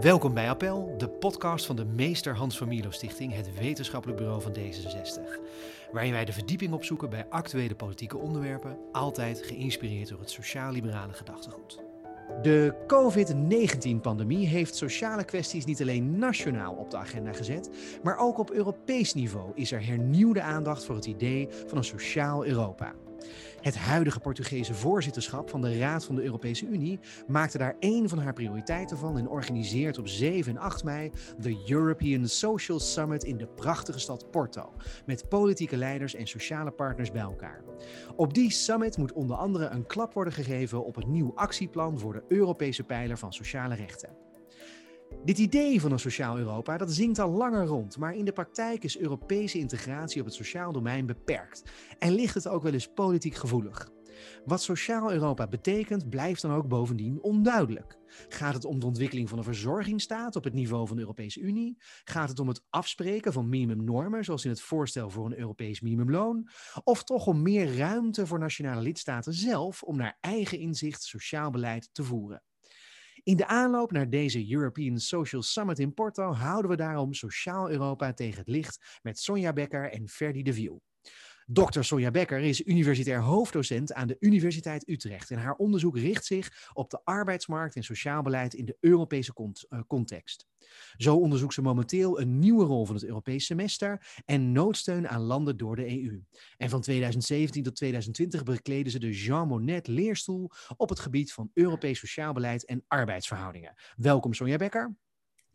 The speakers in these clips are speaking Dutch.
Welkom bij Appel, de podcast van de Meester Hans van Mierlo Stichting, het wetenschappelijk bureau van D66. Waarin wij de verdieping opzoeken bij actuele politieke onderwerpen, altijd geïnspireerd door het sociaal-liberale gedachtegoed. De COVID-19-pandemie heeft sociale kwesties niet alleen nationaal op de agenda gezet, maar ook op Europees niveau is er hernieuwde aandacht voor het idee van een sociaal Europa. Het huidige Portugese voorzitterschap van de Raad van de Europese Unie maakte daar één van haar prioriteiten van en organiseert op 7 en 8 mei de European Social Summit in de prachtige stad Porto, met politieke leiders en sociale partners bij elkaar. Op die summit moet onder andere een klap worden gegeven op het nieuw actieplan voor de Europese pijler van sociale rechten. Dit idee van een sociaal Europa dat zingt al langer rond, maar in de praktijk is Europese integratie op het sociaal domein beperkt en ligt het ook wel eens politiek gevoelig. Wat sociaal Europa betekent, blijft dan ook bovendien onduidelijk. Gaat het om de ontwikkeling van een verzorgingsstaat op het niveau van de Europese Unie? Gaat het om het afspreken van minimumnormen, zoals in het voorstel voor een Europees minimumloon? Of toch om meer ruimte voor nationale lidstaten zelf om naar eigen inzicht sociaal beleid te voeren? In de aanloop naar deze European Social Summit in Porto houden we daarom Sociaal Europa tegen het licht met Sonja Becker en Ferdi de Viel. Dr. Sonja Becker is universitair hoofddocent aan de Universiteit Utrecht en haar onderzoek richt zich op de arbeidsmarkt en sociaal beleid in de Europese eh, context. Zo onderzoekt ze momenteel een nieuwe rol van het Europees semester en noodsteun aan landen door de EU. En van 2017 tot 2020 bekleden ze de Jean Monnet leerstoel op het gebied van Europees sociaal beleid en arbeidsverhoudingen. Welkom Sonja Becker.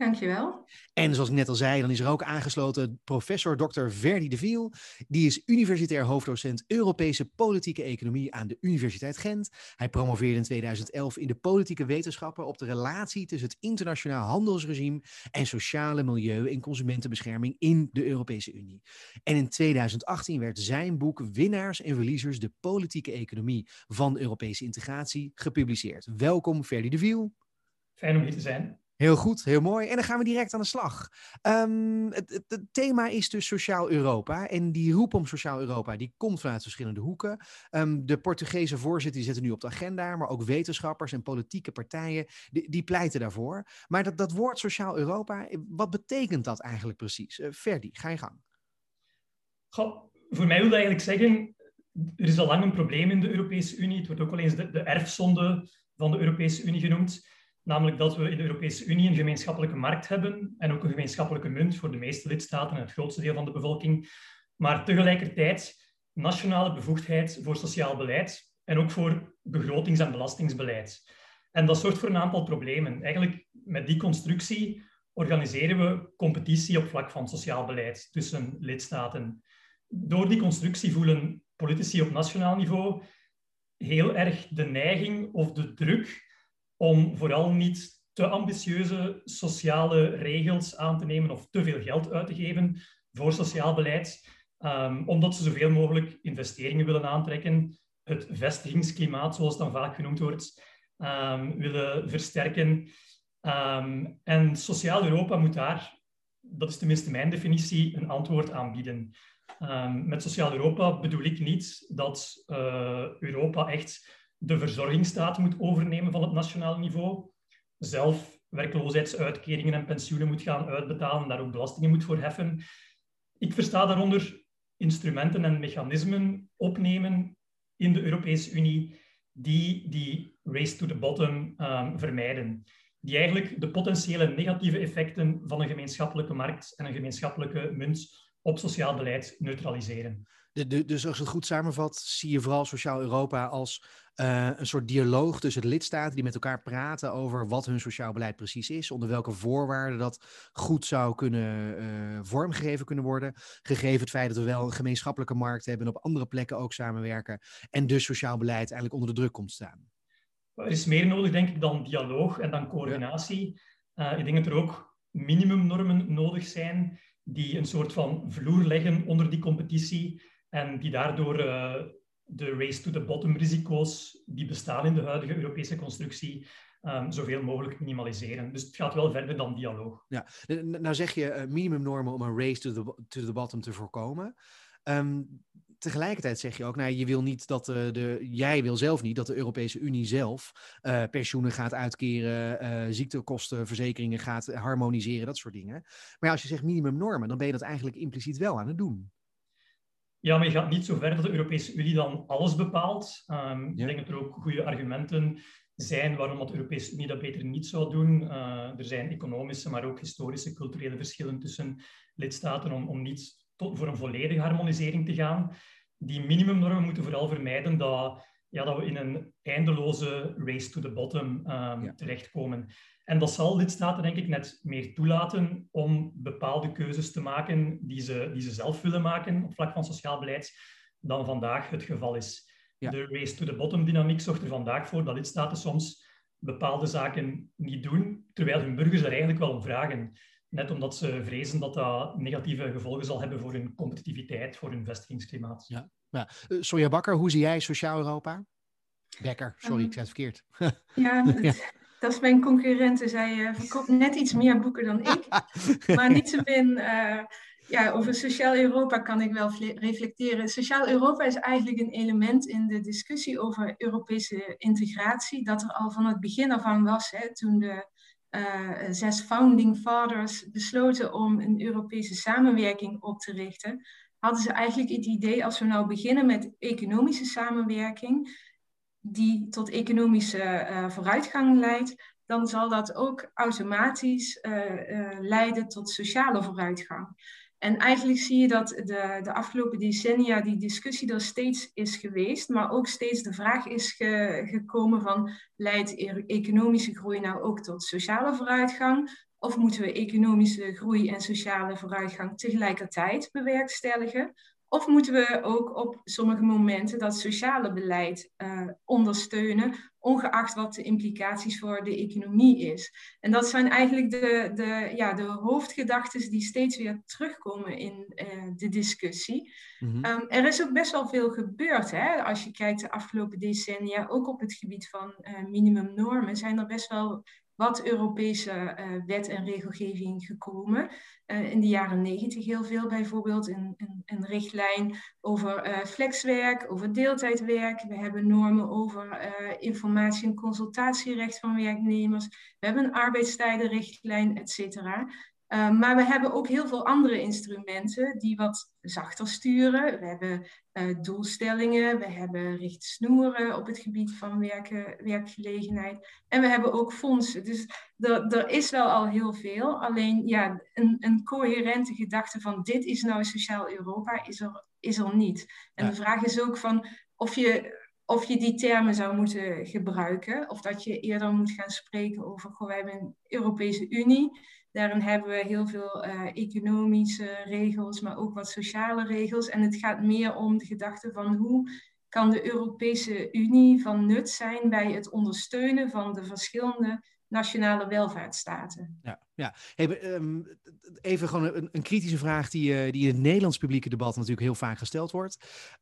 Dankjewel. En zoals ik net al zei, dan is er ook aangesloten professor Dr. Verdi de Viel. Die is universitair hoofddocent Europese politieke economie aan de Universiteit Gent. Hij promoveerde in 2011 in de politieke wetenschappen op de relatie tussen het internationaal handelsregime en sociale milieu- en consumentenbescherming in de Europese Unie. En in 2018 werd zijn boek Winnaars en Verliezers, de politieke economie van Europese integratie gepubliceerd. Welkom Verdi de Viel. Fijn om hier te zijn. Heel goed, heel mooi. En dan gaan we direct aan de slag. Ehm, het, thema is dus Sociaal Europa. En die roep om Sociaal Europa die komt vanuit verschillende hoeken. Um, de Portugese voorzitter die zitten nu op de agenda, maar ook wetenschappers en politieke partijen die, die pleiten daarvoor. Maar dat, dat woord Sociaal Europa, wat betekent dat eigenlijk precies? Uh, Ferdi, ga je gang. Goh, voor mij wil dat eigenlijk zeggen, er is al lang een probleem in de Europese Unie. Het wordt ook wel eens de, de erfzonde van de Europese Unie genoemd. Namelijk dat we in de Europese Unie een gemeenschappelijke markt hebben en ook een gemeenschappelijke munt voor de meeste lidstaten en het grootste deel van de bevolking. Maar tegelijkertijd nationale bevoegdheid voor sociaal beleid en ook voor begrotings- en belastingsbeleid. En dat zorgt voor een aantal problemen. Eigenlijk met die constructie organiseren we competitie op vlak van sociaal beleid tussen lidstaten. Door die constructie voelen politici op nationaal niveau heel erg de neiging of de druk om vooral niet te ambitieuze sociale regels aan te nemen of te veel geld uit te geven voor sociaal beleid, um, omdat ze zoveel mogelijk investeringen willen aantrekken, het vestigingsklimaat, zoals dan vaak genoemd wordt, um, willen versterken. Um, en sociaal Europa moet daar, dat is tenminste mijn definitie, een antwoord aanbieden. met sociaal Europa bedoel ik niet dat uh, Europa echt de verzorgingsstaat moet overnemen van het nationale niveau, zelf werkloosheidsuitkeringen en pensioenen moet gaan uitbetalen en daar ook belastingen moet voor heffen. Ik versta daaronder instrumenten en mechanismen opnemen in de Europese Unie die die race to the bottom um, vermijden. Die eigenlijk de potentiële negatieve effecten van een gemeenschappelijke markt en een gemeenschappelijke munt op sociaal beleid neutraliseren. De, de, dus als ik het goed samenvat, zie je vooral Sociaal Europa als uh, een soort dialoog tussen de lidstaten die met elkaar praten over wat hun sociaal beleid precies is, onder welke voorwaarden dat goed zou kunnen uh, vormgegeven kunnen worden, gegeven het feit dat we wel een gemeenschappelijke markt hebben en op andere plekken ook samenwerken en dus sociaal beleid eigenlijk onder de druk komt staan. Er is meer nodig, denk ik, dan dialoog en dan coördinatie. Ja. Uh, ik denk dat er ook minimumnormen nodig zijn die een soort van vloer leggen onder die competitie en die daardoor uh, de race to the bottom risico's die bestaan in de huidige Europese constructie um, zoveel mogelijk minimaliseren. Dus het gaat wel verder dan dialoog. Ja, nou zeg je uh, minimumnormen om een race to the, to the bottom te voorkomen. Um, tegelijkertijd zeg je ook, nou, je wil niet dat de, jij wil zelf niet dat de Europese Unie zelf pensioenen gaat uitkeren, ziektekostenverzekeringen gaat harmoniseren, dat soort dingen. Maar als je zegt minimumnormen, dan ben je dat eigenlijk impliciet wel aan het doen. Ja, maar je gaat niet zo ver dat de Europese Unie dan alles bepaalt. Um, Ik denk dat er ook goede argumenten zijn waarom de Europese Unie dat beter niet zou doen. Uh, er zijn economische, maar ook historische, culturele verschillen tussen lidstaten om, om niet tot, voor een volledige harmonisering te gaan. Die minimumnormen moeten vooral vermijden dat, ja, dat we in een eindeloze race to the bottom um, terechtkomen. En dat zal lidstaten, denk ik, net meer toelaten om bepaalde keuzes te maken die ze, die ze zelf willen maken op vlak van sociaal beleid, dan vandaag het geval is. De race to the bottom dynamiek zorgt er vandaag voor dat lidstaten soms bepaalde zaken niet doen, terwijl hun burgers er eigenlijk wel om vragen. Net omdat ze vrezen dat dat negatieve gevolgen zal hebben voor hun competitiviteit, voor hun vestigingsklimaat. Ja. Ja. Uh, Sonja Bakker, hoe zie jij Sociaal Europa? Bekker, sorry, ik zei het verkeerd. ja, ja. Dat is mijn concurrente. Zij uh, verkoopt net iets meer boeken dan ik. maar niettemin, uh, ja, over Sociaal Europa kan ik wel reflecteren. Sociaal Europa is eigenlijk een element in de discussie over Europese integratie, dat er al van het begin af aan was, hè, toen de uh, zes founding fathers besloten om een Europese samenwerking op te richten, hadden ze eigenlijk het idee, als we nou beginnen met economische samenwerking, die tot economische uh, vooruitgang leidt, dan zal dat ook automatisch uh, uh, leiden tot sociale vooruitgang. En eigenlijk zie je dat de, de afgelopen decennia die discussie er steeds is geweest, maar ook steeds de vraag is ge, gekomen van leidt e-, economische groei nou ook tot sociale vooruitgang? Of moeten we economische groei en sociale vooruitgang tegelijkertijd bewerkstelligen? Of moeten we ook op sommige momenten dat sociale beleid uh, ondersteunen, ongeacht wat de implicaties voor de economie is? En dat zijn eigenlijk de, de, ja, de hoofdgedachten die steeds weer terugkomen in uh, de discussie. Mm-hmm. um, er is ook best wel veel gebeurd. Hè? Als je kijkt de afgelopen decennia, ook op het gebied van uh, minimumnormen, zijn er best wel wat Europese uh, wet en regelgeving gekomen. Uh, in de jaren negentig heel veel bijvoorbeeld, een, een, een richtlijn over uh, flexwerk, over deeltijdwerk. We hebben normen over informatie- en consultatierecht van werknemers. We hebben een arbeidstijdenrichtlijn, et cetera. Uh, maar we hebben ook heel veel andere instrumenten die wat zachter sturen. We hebben uh, doelstellingen, we hebben richtsnoeren op het gebied van werken, werkgelegenheid. En we hebben ook fondsen. Dus er, is wel al heel veel. Alleen ja, een, een coherente gedachte van dit is nou sociaal Europa is er, is er niet. En de vraag is ook van of je of je die termen zou moeten gebruiken, of dat je eerder moet gaan spreken over, goh, we hebben een Europese Unie, Daarin hebben we heel veel uh, economische regels, maar ook wat sociale regels. En het gaat meer om de gedachte van hoe kan de Europese Unie van nut zijn bij het ondersteunen van de verschillende nationale welvaartsstaten. Ja, ja. Ehm, even gewoon een, een, kritische vraag die, uh, die in het Nederlands publieke debat natuurlijk heel vaak gesteld wordt.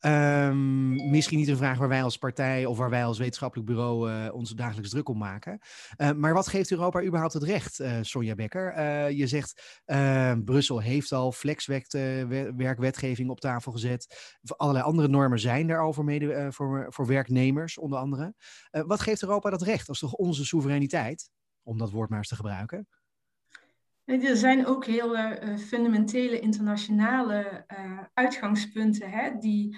Um, misschien niet een vraag waar wij als partij of waar wij als wetenschappelijk bureau uh, ons dagelijks druk om maken. Uh, maar wat geeft Europa überhaupt het recht, Sonja Becker? je zegt ehm, Brussel heeft al flexwerkwetgeving op tafel gezet. Allerlei andere normen zijn daarover mede voor, voor werknemers, onder andere. wat geeft Europa dat recht? Is toch onze soevereiniteit? Om dat woord maar eens te gebruiken. Er zijn ook heel uh, fundamentele internationale uh, uitgangspunten hè, die,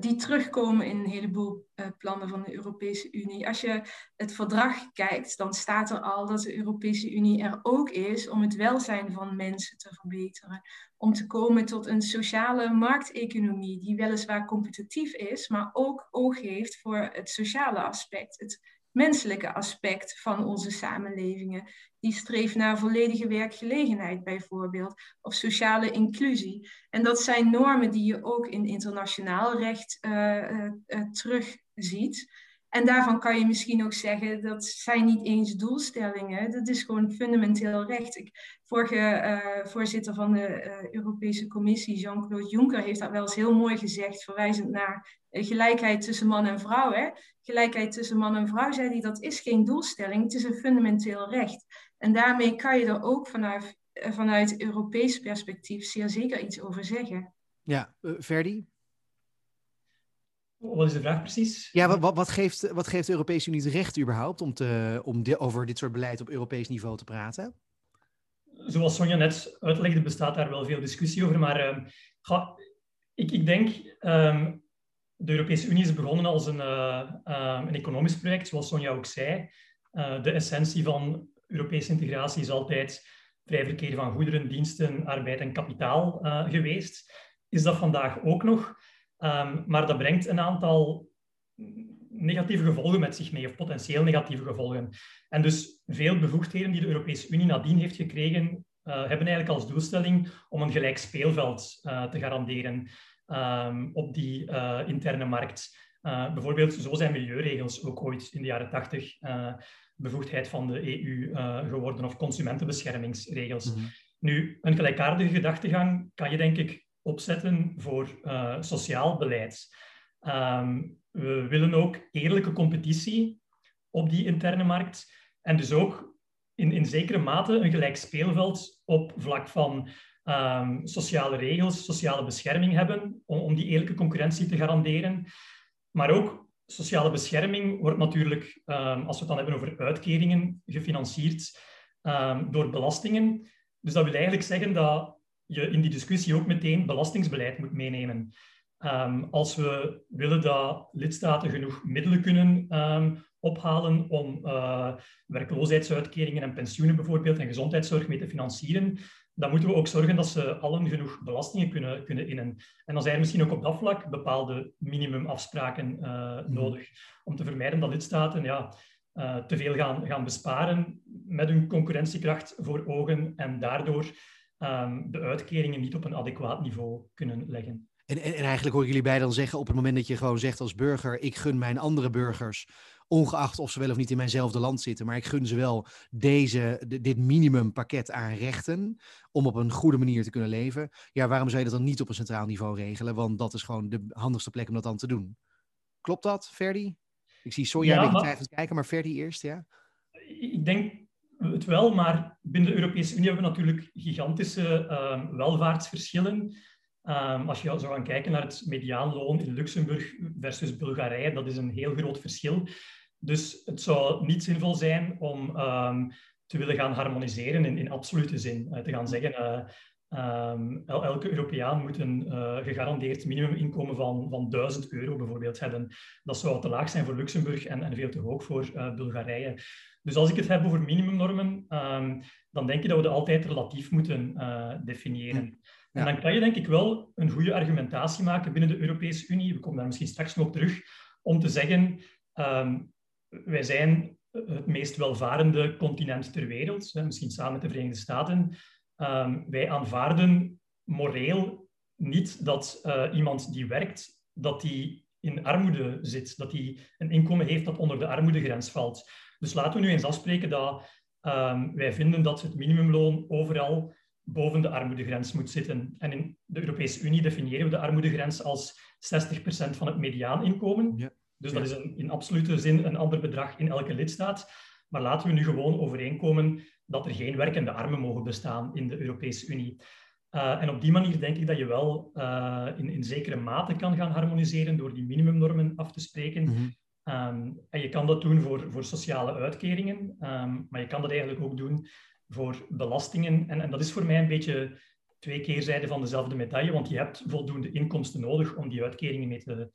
die terugkomen in een heleboel plannen van de Europese Unie. Als je het verdrag kijkt, dan staat er al dat de Europese Unie er ook is om het welzijn van mensen te verbeteren. Om te komen tot een sociale markteconomie die weliswaar competitief is, maar ook oog heeft voor het sociale aspect. Het menselijke aspect van onze samenlevingen. Die streeft naar volledige werkgelegenheid bijvoorbeeld, of sociale inclusie. En dat zijn normen die je ook in internationaal recht uh, uh, uh, terugziet. En daarvan kan je misschien ook zeggen dat zijn niet eens doelstellingen. Dat is gewoon fundamenteel recht. Ik, vorige uh, voorzitter van de uh, Europese Commissie, Jean-Claude Juncker, heeft dat wel eens heel mooi gezegd, verwijzend naar uh, gelijkheid tussen man en vrouw. Hè? Gelijkheid tussen man en vrouw, zei hij, dat is geen doelstelling, het is een fundamenteel recht. En daarmee kan je er ook vanuit, vanuit Europees perspectief zeer zeker iets over zeggen. Ja, Verdi? Wat is de vraag precies? Ja, wat, wat, geeft, wat geeft de Europese Unie het recht überhaupt om, te, om over dit soort beleid op Europees niveau te praten? Zoals Sonja net uitlegde, bestaat daar wel veel discussie over. Maar ga, ik, ik, denk, uh, de Europese Unie is begonnen als een, uh, een economisch project, zoals Sonja ook zei. Eh, de essentie van Europese integratie is altijd vrij verkeer van goederen, diensten, arbeid en kapitaal geweest. Is dat vandaag ook nog? Um, maar dat brengt een aantal negatieve gevolgen met zich mee, of potentieel negatieve gevolgen. En dus veel bevoegdheden die de Europese Unie nadien heeft gekregen, uh, hebben eigenlijk als doelstelling om een gelijk speelveld uh, te garanderen um, op die uh, interne markt. bijvoorbeeld, zo zijn milieuregels ook ooit in de jaren tachtig bevoegdheid van de EU geworden, of consumentenbeschermingsregels. Mm -hmm. Nu, een gelijkaardige gedachtegang kan je denk ik opzetten voor uh, sociaal beleid. Um, we willen ook eerlijke competitie op die interne markt en dus ook in, in zekere mate een gelijk speelveld op vlak van um, sociale regels, sociale bescherming hebben om, die eerlijke concurrentie te garanderen. Maar ook sociale bescherming wordt natuurlijk, um, als we het dan hebben over uitkeringen, gefinancierd door belastingen. Dus dat wil eigenlijk zeggen dat je in die discussie ook meteen belastingsbeleid moet meenemen. Um, als we willen dat lidstaten genoeg middelen kunnen um, ophalen om uh, werkloosheidsuitkeringen en pensioenen bijvoorbeeld en gezondheidszorg mee te financieren, dan moeten we ook zorgen dat ze allen genoeg belastingen kunnen, kunnen innen. En dan zijn er misschien ook op dat vlak bepaalde minimumafspraken uh, nodig om te vermijden dat lidstaten ja, uh, te veel gaan, gaan besparen met hun concurrentiekracht voor ogen en daardoor um, de uitkeringen niet op een adequaat niveau kunnen leggen. En, en, en, eigenlijk hoor ik jullie beiden dan zeggen, op het moment dat je gewoon zegt als burger, ik gun mijn andere burgers, ongeacht of ze wel of niet in mijnzelfde land zitten, maar ik gun ze wel deze, dit minimumpakket aan rechten om op een goede manier te kunnen leven. Ja, waarom zou je dat dan niet op een centraal niveau regelen? Want dat is gewoon de handigste plek om dat dan te doen. Klopt dat, Ferdi? Ik zie Sonja ja, een beetje kijken, maar Ferdi eerst, ja? Ik denk het wel, maar binnen de Europese Unie hebben we natuurlijk gigantische uh, welvaartsverschillen. Um, als je zou gaan kijken naar het mediaanloon in Luxemburg versus Bulgarije, dat is een heel groot verschil. Dus het zou niet zinvol zijn om um, te willen gaan harmoniseren in, in absolute zin. Uh, te gaan zeggen, uh, um, elke Europeaan moet een uh, gegarandeerd minimuminkomen van, van 1000 euro bijvoorbeeld hebben. Dat zou te laag zijn voor Luxemburg en, en veel te hoog voor Bulgarije. Dus als ik het heb over minimumnormen, um, dan denk je dat we dat altijd relatief moeten uh, definiëren. En dan kan je denk ik wel een goede argumentatie maken binnen de Europese Unie, we komen daar misschien straks nog op terug, om te zeggen, um, wij zijn het meest welvarende continent ter wereld, hè, misschien samen met de Verenigde Staten. Um, wij aanvaarden moreel niet dat uh, iemand die werkt, dat die in armoede zit, dat hij een inkomen heeft dat onder de armoedegrens valt. Dus laten we nu eens afspreken dat um, wij vinden dat het minimumloon overal boven de armoedegrens moet zitten. En in de Europese Unie definiëren we de armoedegrens als 60% van het mediaaninkomen. Ja. Dus dat is een, in absolute zin een ander bedrag in elke lidstaat. Maar laten we nu gewoon overeenkomen dat er geen werkende armen mogen bestaan in de Europese Unie. Uh, en op die manier denk ik dat je wel uh, in, in zekere mate kan gaan harmoniseren door die minimumnormen af te spreken. Mm -hmm. Um, en je kan dat doen voor, voor sociale uitkeringen, um, maar je kan dat eigenlijk ook doen voor belastingen. En, en dat is voor mij een beetje twee keerzijden van dezelfde medaille, want je hebt voldoende inkomsten nodig om die uitkeringen mee te,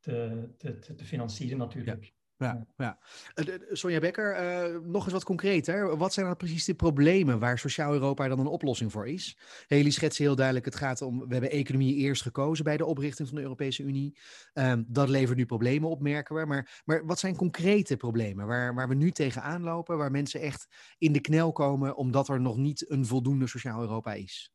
te, te, te financieren natuurlijk ja, ja. Uh, Sonja Becker, uh, nog eens wat concreter. Wat zijn dan precies de problemen waar Sociaal Europa dan een oplossing voor is? Jullie schetsen heel duidelijk, het gaat om, we hebben economie eerst gekozen bij de oprichting van de Europese Unie. Um, dat levert nu problemen op, merken we. Maar, maar wat zijn concrete problemen waar, waar we nu tegenaan lopen, waar mensen echt in de knel komen omdat er nog niet een voldoende Sociaal Europa is?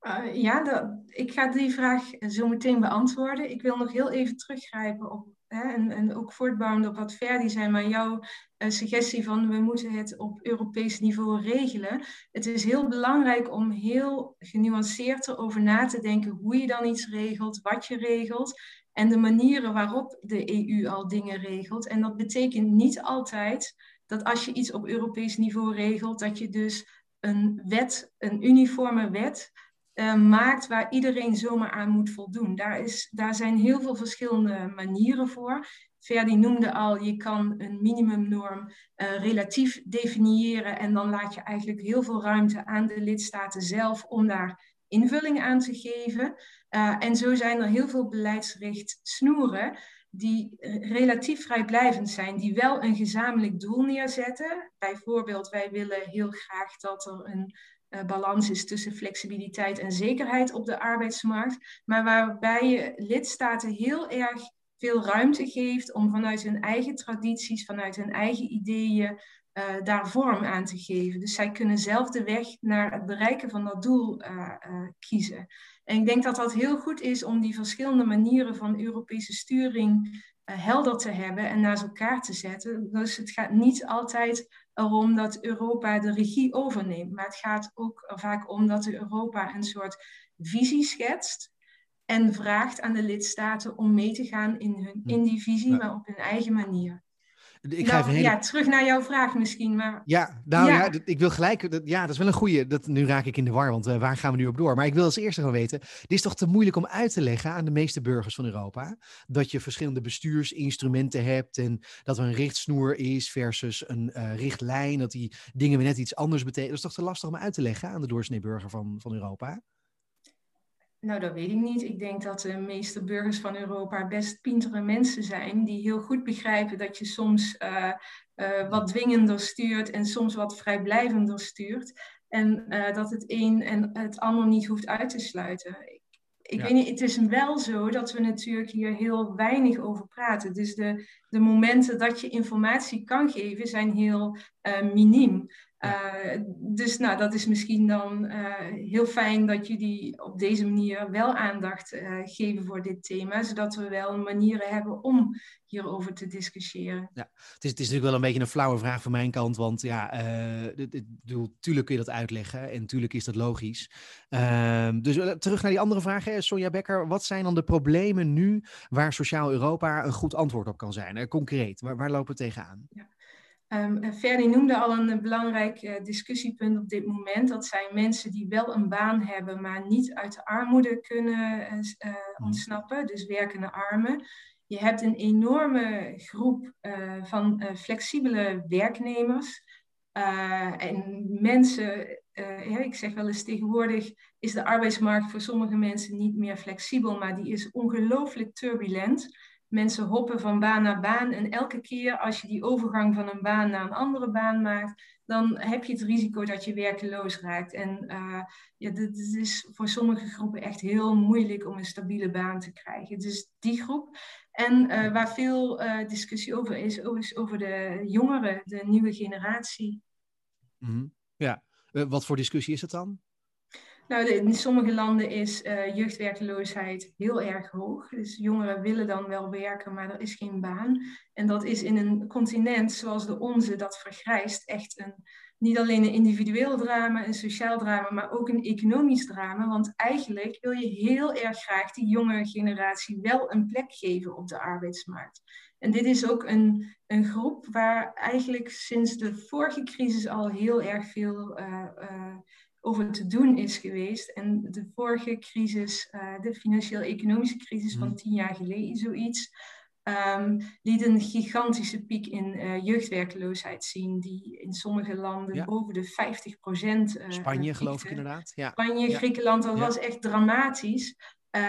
Uh, ja, dat, ik ga die vraag zo meteen beantwoorden. Ik wil nog heel even teruggrijpen op En, en ook voortbouwend op wat Ferdi zei, maar jouw uh, suggestie van we moeten het op Europees niveau regelen. Het is heel belangrijk om heel genuanceerd erover na te denken hoe je dan iets regelt, wat je regelt en de manieren waarop de EU al dingen regelt. En dat betekent niet altijd dat als je iets op Europees niveau regelt, dat je dus een wet, een uniforme wet maakt waar iedereen zomaar aan moet voldoen. Daar, is, daar zijn heel veel verschillende manieren voor. Verdi noemde al, je kan een minimumnorm uh, relatief definiëren en dan laat je eigenlijk heel veel ruimte aan de lidstaten zelf om daar invulling aan te geven. Uh, en zo zijn er heel veel beleidsricht snoeren die relatief vrijblijvend zijn, die wel een gezamenlijk doel neerzetten. Bijvoorbeeld, wij willen heel graag dat er een uh, balans is tussen flexibiliteit en zekerheid op de arbeidsmarkt, maar waarbij je lidstaten heel erg veel ruimte geeft om vanuit hun eigen tradities, vanuit hun eigen ideeën, uh, daar vorm aan te geven. Dus zij kunnen zelf de weg naar het bereiken van dat doel uh, kiezen. En ik denk dat dat heel goed is om die verschillende manieren van Europese sturing helder te hebben en naast elkaar te zetten. Dus het gaat niet altijd erom dat Europa de regie overneemt, maar het gaat ook er vaak om dat Europa een soort visie schetst en vraagt aan de lidstaten om mee te gaan in, hun, in die visie, maar op hun eigen manier. Ik ga nou, hele... Ja, terug naar jouw vraag misschien. Maar... Ja, nou ja, ja ik wil gelijk. Dat, ja, dat is wel een goede. Dat, nu raak ik in de war, want uh, waar gaan we nu op door? Maar ik wil als eerste gewoon weten: dit is toch te moeilijk om uit te leggen aan de meeste burgers van Europa? Dat je verschillende bestuursinstrumenten hebt en dat er een richtsnoer is versus een uh, richtlijn. Dat die dingen weer net iets anders betekenen. Dat is toch te lastig om uit te leggen aan de doorsnee burger van, van Europa? Nou, dat weet ik niet. Ik denk dat de meeste burgers van Europa best pintere mensen zijn, die heel goed begrijpen dat je soms uh, uh, wat dwingender stuurt en soms wat vrijblijvender stuurt. En uh, dat het een en het ander niet hoeft uit te sluiten. Ik, ik ja. weet niet, het is wel zo dat we natuurlijk hier heel weinig over praten. Dus de, de momenten dat je informatie kan geven zijn heel miniem. Uh, dus nou, dat is misschien dan uh, heel fijn dat jullie op deze manier wel aandacht uh, geven voor dit thema, zodat we wel manieren hebben om hierover te discussiëren. Ja, het is, het is natuurlijk wel een beetje een flauwe vraag van mijn kant, want ja, natuurlijk kun je dat uitleggen en natuurlijk is dat logisch. Ehm, dus terug naar die andere vraag, hè, Sonja Becker, wat zijn dan de problemen nu waar Sociaal Europa een goed antwoord op kan zijn? concreet, waar, waar lopen we tegenaan? Ja. Um, Ferdi noemde al een belangrijk uh, discussiepunt op dit moment. Dat zijn mensen die wel een baan hebben, maar niet uit de armoede kunnen uh, ontsnappen. Dus werkende armen. Je hebt een enorme groep uh, van flexibele werknemers. en mensen, ja, ik zeg wel eens tegenwoordig, is de arbeidsmarkt voor sommige mensen niet meer flexibel, maar die is ongelooflijk turbulent. Mensen hoppen van baan naar baan en elke keer als je die overgang van een baan naar een andere baan maakt, dan heb je het risico dat je werkeloos raakt. En uh, ja, dit is voor sommige groepen echt heel moeilijk om een stabiele baan te krijgen. Dus die groep. En uh, waar veel uh, discussie over is, is over de jongeren, de nieuwe generatie. -hmm. Ja, wat voor discussie is het dan? Nou, in sommige landen is uh, jeugdwerkeloosheid heel erg hoog. Dus jongeren willen dan wel werken, maar er is geen baan. En dat is in een continent zoals de onze, dat vergrijst, echt een, niet alleen een individueel drama, een sociaal drama, maar ook een economisch drama. Want eigenlijk wil je heel erg graag die jonge generatie wel een plek geven op de arbeidsmarkt. En dit is ook een, een groep waar eigenlijk sinds de vorige crisis al heel erg veel uh, uh, over te doen is geweest. En de vorige crisis, uh, de financieel-economische crisis van mhm. tien jaar geleden, zoiets, um, liet een gigantische piek in uh, jeugdwerkeloosheid zien, die in sommige landen ja. boven de 50 procent. Uh, Spanje, geloof ik inderdaad. Ja. Spanje, Griekenland, dat was echt dramatisch.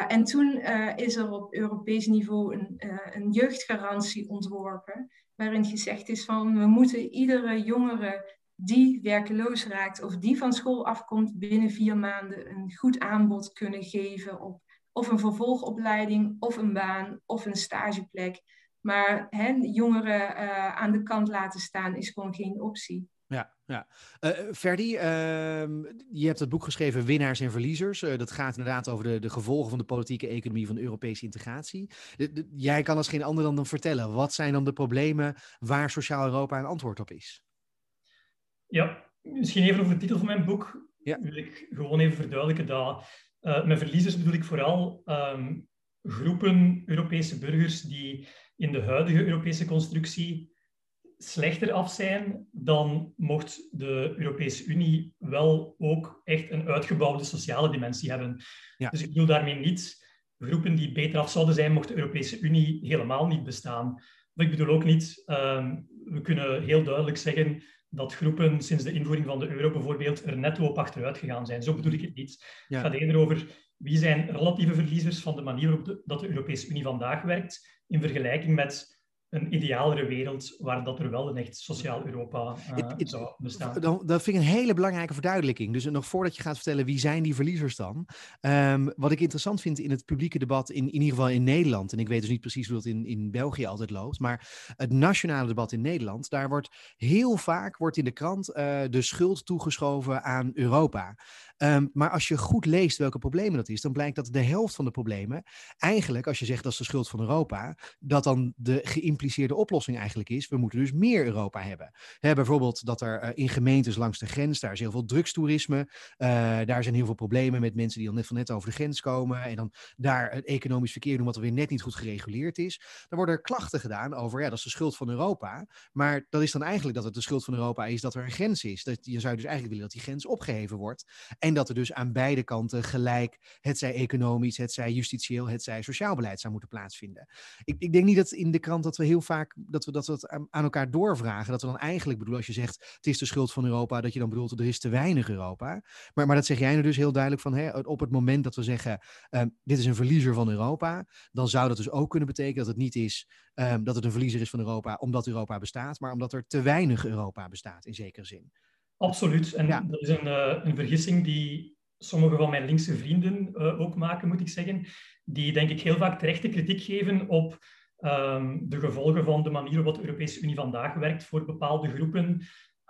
En toen is er op Europees niveau een, een jeugdgarantie ontworpen, waarin gezegd is van we moeten iedere jongere die werkeloos raakt of die van school afkomt, binnen vier maanden een goed aanbod kunnen geven op of een vervolgopleiding, of een baan, of een stageplek. Maar hè, jongeren uh, aan de kant laten staan is gewoon geen optie. Ja, ja. Uh, Ferdi, uh, je hebt het boek geschreven Winnaars en Verliezers. Uh, dat gaat inderdaad over de, de gevolgen van de politieke economie van Europese integratie. Jij kan als geen ander dan, dan vertellen, wat zijn dan de problemen waar Sociaal Europa een antwoord op is? Ja, misschien even over de titel van mijn boek. Ja. Wil ik gewoon even verduidelijken dat uh, met verliezers bedoel ik vooral um, groepen Europese burgers die in de huidige Europese constructie slechter af zijn, dan mocht de Europese Unie wel ook echt een uitgebouwde sociale dimensie hebben. Ja. Dus ik bedoel daarmee niet groepen die beter af zouden zijn, mocht de Europese Unie helemaal niet bestaan. Maar ik bedoel ook niet, ehm, we kunnen heel duidelijk zeggen dat groepen sinds de invoering van de euro bijvoorbeeld er netto op achteruit gegaan zijn. Zo bedoel ik het niet. Het gaat eerder over wie zijn relatieve verliezers van de manier waarop dat de Europese Unie vandaag werkt in vergelijking met een idealere wereld waar dat er wel een echt sociaal Europa uh, zou bestaan. Dan, dat vind ik een hele belangrijke verduidelijking. Dus nog voordat je gaat vertellen wie zijn die verliezers dan. Um, wat ik interessant vind in het publieke debat, in, in ieder geval in Nederland, en ik weet dus niet precies hoe dat in, in België altijd loopt, maar het nationale debat in Nederland, daar wordt heel vaak wordt in de krant uh, de schuld toegeschoven aan Europa. Um, maar als je goed leest welke problemen dat is, dan blijkt dat de helft van de problemen eigenlijk, als je zegt dat is de schuld van Europa, dat dan de geïmpliceerde oplossing eigenlijk is, we moeten dus meer Europa hebben. He, bijvoorbeeld dat er uh, in gemeentes langs de grens, daar is heel veel drugstoerisme, uh, daar zijn heel veel problemen met mensen die dan net van net over de grens komen en dan daar het economisch verkeer doen wat er weer net niet goed gereguleerd is. Dan worden er klachten gedaan over, ja, dat is de schuld van Europa, maar dat is dan eigenlijk dat het de schuld van Europa is dat er een grens is. Dat, je zou dus eigenlijk willen dat die grens opgeheven wordt. En dat er dus aan beide kanten gelijk, het zij economisch, het zij justitieel, het zij sociaal beleid zou moeten plaatsvinden. Ik, ik denk niet dat in de krant dat we heel vaak dat we dat we aan elkaar doorvragen. Dat we dan eigenlijk bedoelen, als je zegt het is de schuld van Europa, dat je dan bedoelt er is te weinig Europa. Maar, maar dat zeg jij nu dus heel duidelijk van hè, op het moment dat we zeggen um, dit is een verliezer van Europa, dan zou dat dus ook kunnen betekenen dat het niet is um, dat het een verliezer is van Europa omdat Europa bestaat, maar omdat er te weinig Europa bestaat in zekere zin. Absoluut. En ja. dat is een, uh, een vergissing die sommige van mijn linkse vrienden uh, ook maken, moet ik zeggen. Die denk ik heel vaak terechte kritiek geven op um, de gevolgen van de manier waarop de Europese Unie vandaag werkt voor bepaalde groepen.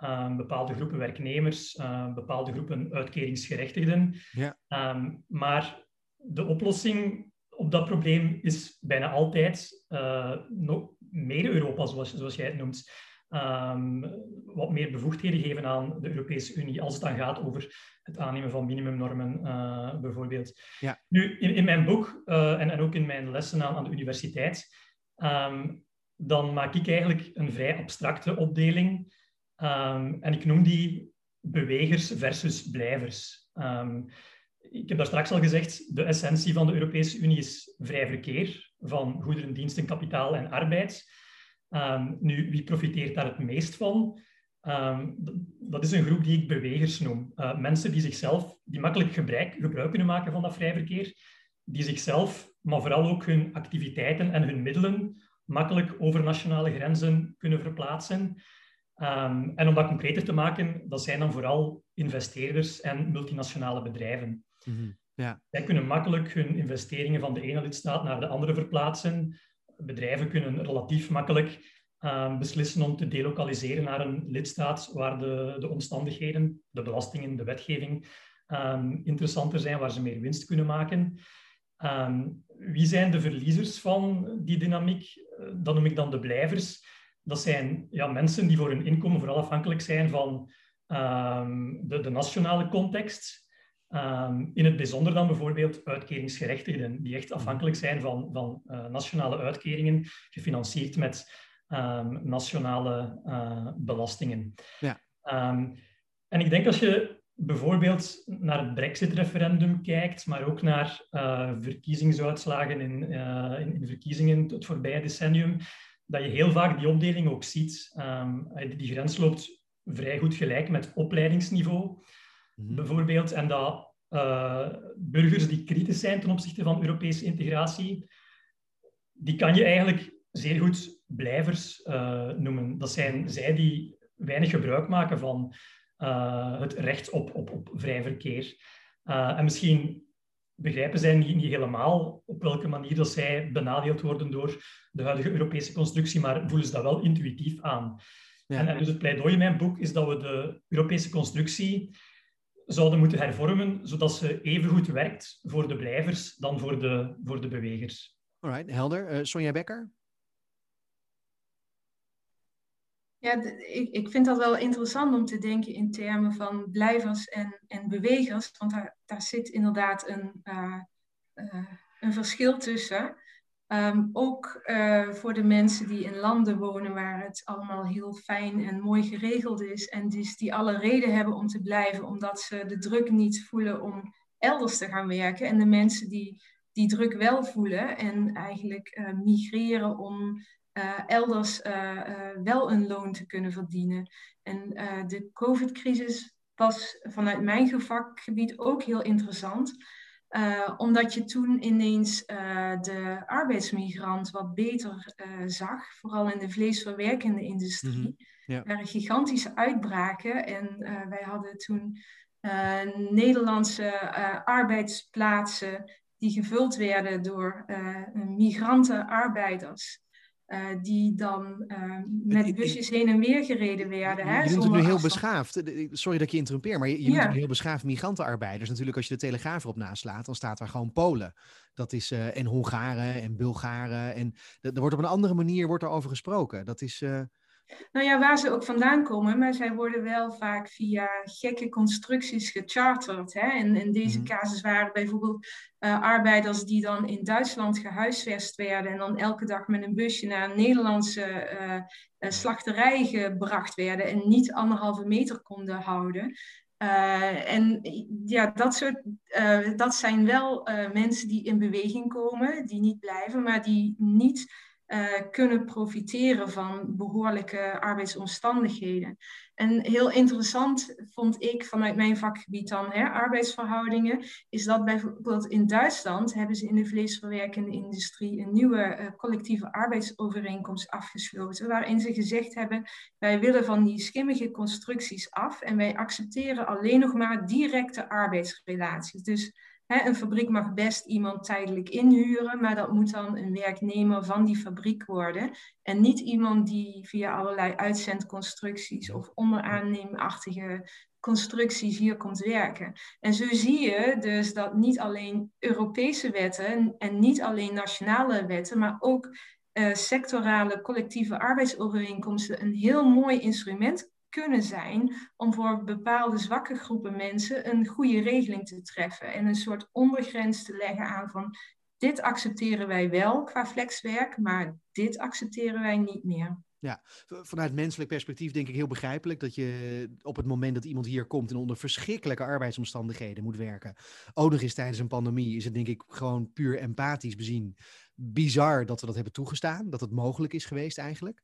Um, bepaalde groepen werknemers, uh, bepaalde groepen uitkeringsgerechtigden. Ja. Um, maar de oplossing op dat probleem is bijna altijd uh, nog meer Europa, zoals, zoals jij het noemt um, wat meer bevoegdheden geven aan de Europese Unie als het dan gaat over het aannemen van minimumnormen, uh, bijvoorbeeld. Ja. Nu, in, in mijn boek uh, en, en ook in mijn lessen aan, aan de universiteit, um, dan maak ik eigenlijk een vrij abstracte opdeling. Um, en ik noem die bewegers versus blijvers. ik heb daar straks al gezegd, de essentie van de Europese Unie is vrij verkeer van goederen, diensten, kapitaal en arbeid. Nu, wie profiteert daar het meest van? Dat is een groep die ik bewegers noem. Uh, mensen die zichzelf, die makkelijk gebruik, gebruik kunnen maken van dat vrij verkeer, die zichzelf, maar vooral ook hun activiteiten en hun middelen makkelijk over nationale grenzen kunnen verplaatsen. Um, en om dat concreter te maken, dat zijn dan vooral investeerders en multinationale bedrijven. Mm -hmm. ja. Zij kunnen makkelijk hun investeringen van de ene lidstaat naar de andere verplaatsen bedrijven kunnen relatief makkelijk uh, beslissen om te delocaliseren naar een lidstaat waar de, de omstandigheden, de belastingen, de wetgeving um, interessanter zijn, waar ze meer winst kunnen maken. Um, wie zijn de verliezers van die dynamiek? Uh, dat noem ik dan de blijvers. Dat zijn ja, mensen die voor hun inkomen vooral afhankelijk zijn van um, de, de nationale context. Um, in het bijzonder dan bijvoorbeeld uitkeringsgerechtigden, die echt afhankelijk zijn van, van uh, nationale uitkeringen, gefinancierd met nationale uh, belastingen. Ja. En ik denk als je bijvoorbeeld naar het Brexit-referendum kijkt, maar ook naar uh, verkiezingsuitslagen in, in, in, verkiezingen het voorbije decennium, dat je heel vaak die opdeling ook ziet. die grens loopt vrij goed gelijk met opleidingsniveau. Mhm. bijvoorbeeld. En dat uh, burgers die kritisch zijn ten opzichte van Europese integratie, die kan je eigenlijk zeer goed blijvers uh, noemen. Dat zijn zij die weinig gebruik maken van uh, het recht op, op, op vrij verkeer. en misschien begrijpen zij niet, niet, helemaal op welke manier dat zij benadeeld worden door de huidige Europese constructie, maar voelen ze dat wel intuïtief aan. Ja. En, en, dus het pleidooi in mijn boek is dat we de Europese constructie zouden moeten hervormen, zodat ze even goed werkt voor de blijvers dan voor de, voor de bewegers. Alright, helder. Uh, Sonja Becker? Ja, ik, ik vind dat wel interessant om te denken in termen van blijvers en, en bewegers, want daar, daar zit inderdaad een, uh, uh, een verschil tussen. Ehm, ook uh, voor de mensen die in landen wonen waar het allemaal heel fijn en mooi geregeld is. En dus die alle reden hebben om te blijven, omdat ze de druk niet voelen om elders te gaan werken. En de mensen die die druk wel voelen en eigenlijk migreren om uh, elders wel een loon te kunnen verdienen. En de COVID-crisis was vanuit mijn vakgebied ook heel interessant. Omdat je toen ineens de arbeidsmigrant wat beter zag, vooral in de vleesverwerkende industrie. Mm -hmm. Er waren gigantische uitbraken en wij hadden toen Nederlandse arbeidsplaatsen die gevuld werden door migrantenarbeiders. Uh, die dan uh, met busjes heen en weer gereden werden. Hè, je noemt het nu heel beschaafd. Sorry dat ik je interrumpeer, maar je, je ja. noemt heel beschaafd migrantenarbeiders. Natuurlijk, als je de Telegraaf erop naslaat, dan staat daar gewoon Polen. Dat is, uh, en Hongaren en Bulgaren. En er wordt op een andere manier wordt er over gesproken. Dat is... Nou ja, waar ze ook vandaan komen, maar zij worden wel vaak via gekke constructies gecharterd. Hè? En in deze mm casus waren bijvoorbeeld uh, arbeiders die dan in Duitsland gehuisvest werden en dan elke dag met een busje naar een Nederlandse uh, uh, slachterij gebracht werden en niet anderhalve meter konden houden. en ja, dat, soort, dat zijn wel mensen die in beweging komen, die niet blijven, maar die niet uh, kunnen profiteren van behoorlijke arbeidsomstandigheden. En heel interessant vond ik vanuit mijn vakgebied dan, hè, arbeidsverhoudingen, is dat bijvoorbeeld in Duitsland hebben ze in de vleesverwerkende industrie een nieuwe uh, collectieve arbeidsovereenkomst afgesloten, waarin ze gezegd hebben, wij willen van die schimmige constructies af en wij accepteren alleen nog maar directe arbeidsrelaties. Dus een fabriek mag best iemand tijdelijk inhuren, maar dat moet dan een werknemer van die fabriek worden. En niet iemand die via allerlei uitzendconstructies of onderaanneemachtige constructies hier komt werken. En zo zie je dus dat niet alleen Europese wetten en niet alleen nationale wetten, maar ook uh, sectorale collectieve arbeidsovereenkomsten een heel mooi instrument kunnen zijn om voor bepaalde zwakke groepen mensen een goede regeling te treffen en een soort ondergrens te leggen aan van dit accepteren wij wel qua flexwerk, maar dit accepteren wij niet meer. Ja, vanuit menselijk perspectief denk ik heel begrijpelijk dat je op het moment dat iemand hier komt en onder verschrikkelijke arbeidsomstandigheden moet werken, ook nog eens tijdens een pandemie, is het denk ik gewoon puur empathisch bezien bizar dat we dat hebben toegestaan, dat het mogelijk is geweest eigenlijk.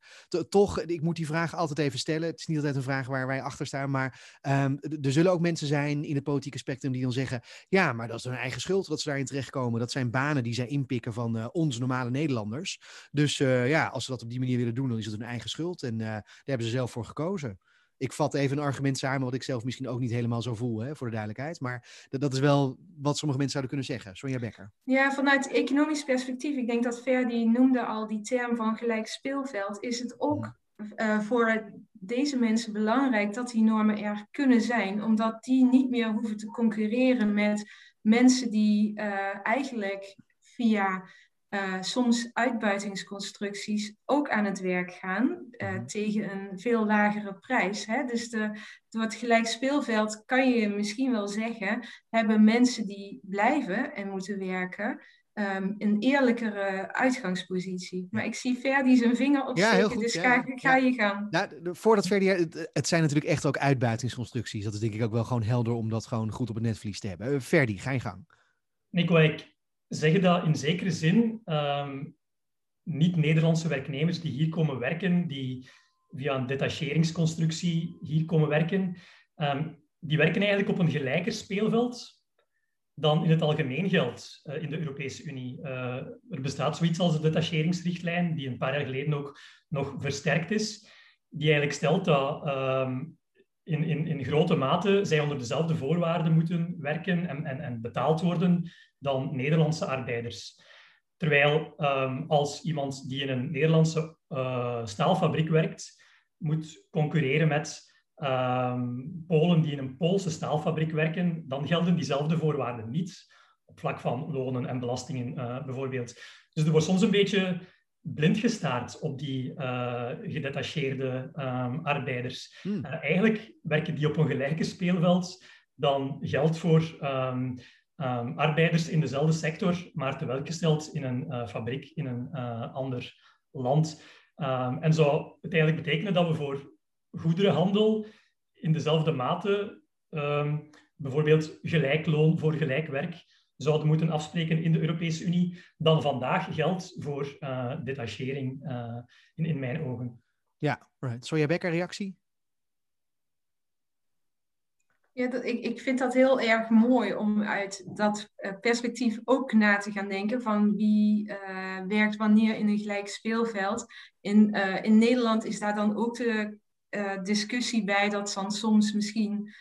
Toch, ik moet die vraag altijd even stellen. Het is niet altijd een vraag waar wij achter staan, maar um, er zullen ook mensen zijn in het politieke spectrum die dan zeggen, ja, maar dat is hun eigen schuld dat ze daarin terechtkomen. Dat zijn banen die zij inpikken van uh, ons normale Nederlanders. Dus uh, ja, als ze dat op die manier willen doen, dan is het hun eigen schuld en uh, daar hebben ze zelf voor gekozen ik vat even een argument samen wat ik zelf misschien ook niet helemaal zo voel, hè, voor de duidelijkheid. Maar dat, dat is wel wat sommige mensen zouden kunnen zeggen. Sonja Becker. Ja, vanuit economisch perspectief, ik denk dat Verdi noemde al die term van gelijk speelveld, is het ook uh, voor deze mensen belangrijk dat die normen er kunnen zijn, omdat die niet meer hoeven te concurreren met mensen die uh, eigenlijk via uh, soms uitbuitingsconstructies ook aan het werk gaan uh, tegen een veel lagere prijs. Hè? Dus de, door het gelijk speelveld kan je misschien wel zeggen, hebben mensen die blijven en moeten werken. Um, een eerlijkere uitgangspositie. Maar ik zie Ferdi zijn vinger opsteken, ja, goed, dus ga, ga je gang. Nou, voordat Ferdi, het, het, zijn natuurlijk echt ook uitbuitingsconstructies. Dat is denk ik ook wel gewoon helder om dat gewoon goed op het netvlies te hebben. Ferdi, ga je gang. Nico, ik zeggen dat in zekere zin um, niet-Nederlandse werknemers die hier komen werken, die via een detacheringsconstructie hier komen werken, um, die werken eigenlijk op een gelijker speelveld dan in het algemeen geldt uh, in de Europese Unie. Uh, er bestaat zoiets als de detacheringsrichtlijn, die een paar jaar geleden ook nog versterkt is, die eigenlijk stelt dat um, in, in, in grote mate zij onder dezelfde voorwaarden moeten werken en, en, en betaald worden dan Nederlandse arbeiders. Terwijl um, als iemand die in een Nederlandse uh, staalfabriek werkt, moet concurreren met um, Polen die in een Poolse staalfabriek werken, dan gelden diezelfde voorwaarden niet op vlak van lonen en belastingen uh, bijvoorbeeld. Dus er wordt soms een beetje blind gestaard op die uh, gedetacheerde um, arbeiders. Hmm. Uh, eigenlijk werken die op een gelijke speelveld dan geldt voor um, ehm, arbeiders in dezelfde sector, maar tewerkgesteld in een fabriek in een ander land. Um, en zou het eigenlijk betekenen dat we voor goederenhandel in dezelfde mate ehm, bijvoorbeeld gelijk loon voor gelijk werk zouden moeten afspreken in de Europese Unie dan vandaag geldt voor uh, detachering in, in mijn ogen. Ja, right. Soja Becker, reactie? Ja, dat, ik, ik vind dat heel erg mooi om uit dat uh, perspectief ook na te gaan denken van wie uh, werkt wanneer in een gelijk speelveld. In, uh, in Nederland is daar dan ook de discussie bij dat dan soms misschien,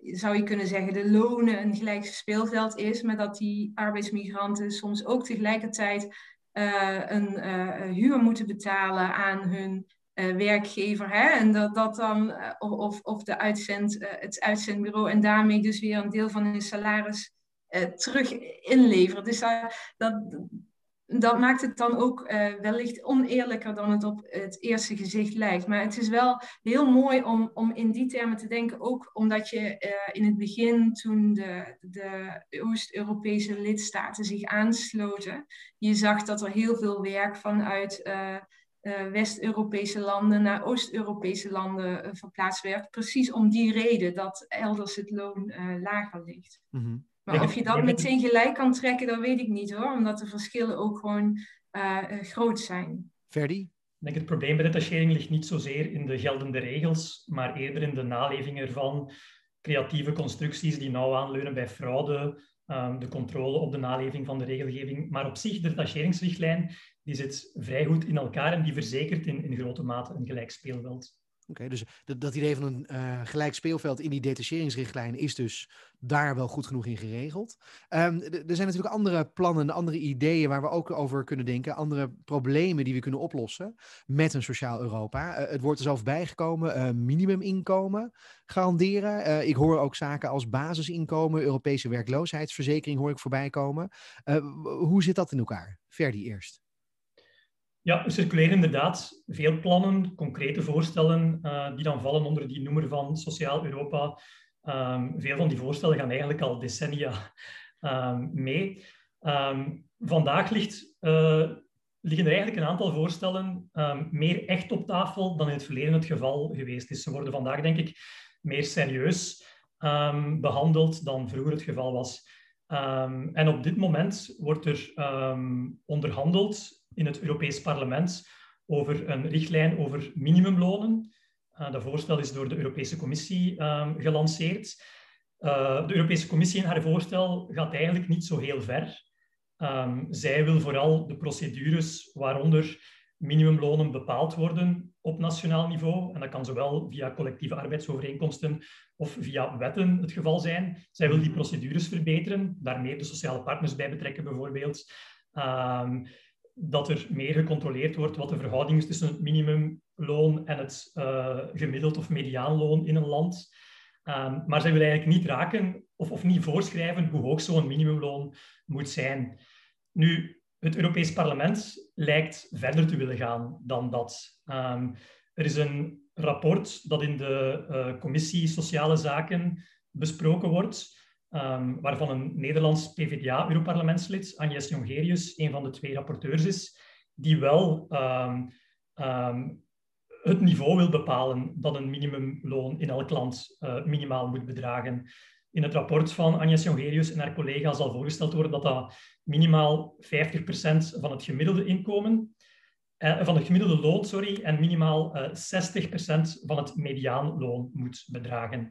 zou je kunnen zeggen, de lonen een gelijk speelveld is, maar dat die arbeidsmigranten soms ook tegelijkertijd een huur moeten betalen aan hun uh, werkgever. Hè? En dat, dat dan, uh, of, of de uitzend, uh, het uitzendbureau en daarmee dus weer een deel van hun salaris terug inleveren. Dus dat, dat maakt het dan ook wellicht oneerlijker dan het op het eerste gezicht lijkt. Maar het is wel heel mooi om, om in die termen te denken, ook omdat je in het begin, toen de, de Oost-Europese lidstaten zich aansloten, je zag dat er heel veel werk vanuit West-Europese landen naar Oost-Europese landen uh, verplaatst werd. Precies om die reden dat elders het loon uh, lager ligt. Mm -hmm. Maar of je dat meteen gelijk kan trekken, dat weet ik niet hoor. Omdat de verschillen ook gewoon groot zijn. Verdi? Ik denk het probleem bij detachering ligt niet zozeer in de geldende regels, maar eerder in de naleving ervan. Creatieve constructies die nauw aanleunen bij fraude, um, de controle op de naleving van de regelgeving. Maar op zich, de detacheringsrichtlijn die zit vrij goed in elkaar en die verzekert in, in grote mate een gelijk speelveld. Dus dat, idee van een uh, gelijk speelveld in die detacheringsrichtlijn is dus daar wel goed genoeg in geregeld. Um, er zijn natuurlijk andere plannen, andere ideeën waar we ook over kunnen denken, andere problemen die we kunnen oplossen met een sociaal Europa. Uh, het wordt er zelf bijgekomen, uh, minimuminkomen garanderen. ik hoor ook zaken als basisinkomen, Europese werkloosheidsverzekering hoor ik voorbij komen. hoe zit dat in elkaar? Verdi eerst. Ja, er circuleren inderdaad veel plannen, concrete voorstellen, uh, die dan vallen onder die noemer van Sociaal Europa. Um, veel van die voorstellen gaan eigenlijk al decennia um, mee. Um, vandaag ligt, uh, liggen er eigenlijk een aantal voorstellen meer echt op tafel dan in het verleden het geval geweest is. Ze worden vandaag, denk ik, meer serieus behandeld dan vroeger het geval was. en op dit moment wordt er onderhandeld in het Europees Parlement over een richtlijn over minimumlonen. Uh, dat voorstel is door de Europese Commissie um, gelanceerd. Uh, de Europese Commissie in haar voorstel gaat eigenlijk niet zo heel ver. Um, zij wil vooral de procedures waaronder minimumlonen bepaald worden op nationaal niveau. En dat kan zowel via collectieve arbeidsovereenkomsten of via wetten het geval zijn. Zij wil die procedures verbeteren, daarmee de sociale partners bij betrekken bijvoorbeeld. Um, dat er meer gecontroleerd wordt wat de verhouding is tussen het minimumloon en het uh, gemiddeld of mediaanloon in een land. Um, maar zij willen eigenlijk niet raken of, of niet voorschrijven hoe hoog zo'n minimumloon moet zijn. Nu, het Europees Parlement lijkt verder te willen gaan dan dat. Um, er is een rapport dat in de uh, Commissie Sociale Zaken besproken wordt. Um, waarvan een Nederlands PvdA-Europarlementslid, Agnes Jongerius, een van de twee rapporteurs is, die wel um, um, het niveau wil bepalen dat een minimumloon in elk land uh, minimaal moet bedragen. In het rapport van Agnes Jongerius en haar collega zal voorgesteld worden dat dat minimaal 50% van het gemiddelde inkomen, uh, van het gemiddelde loon, sorry, en minimaal eh, 60% van het mediaanloon moet bedragen.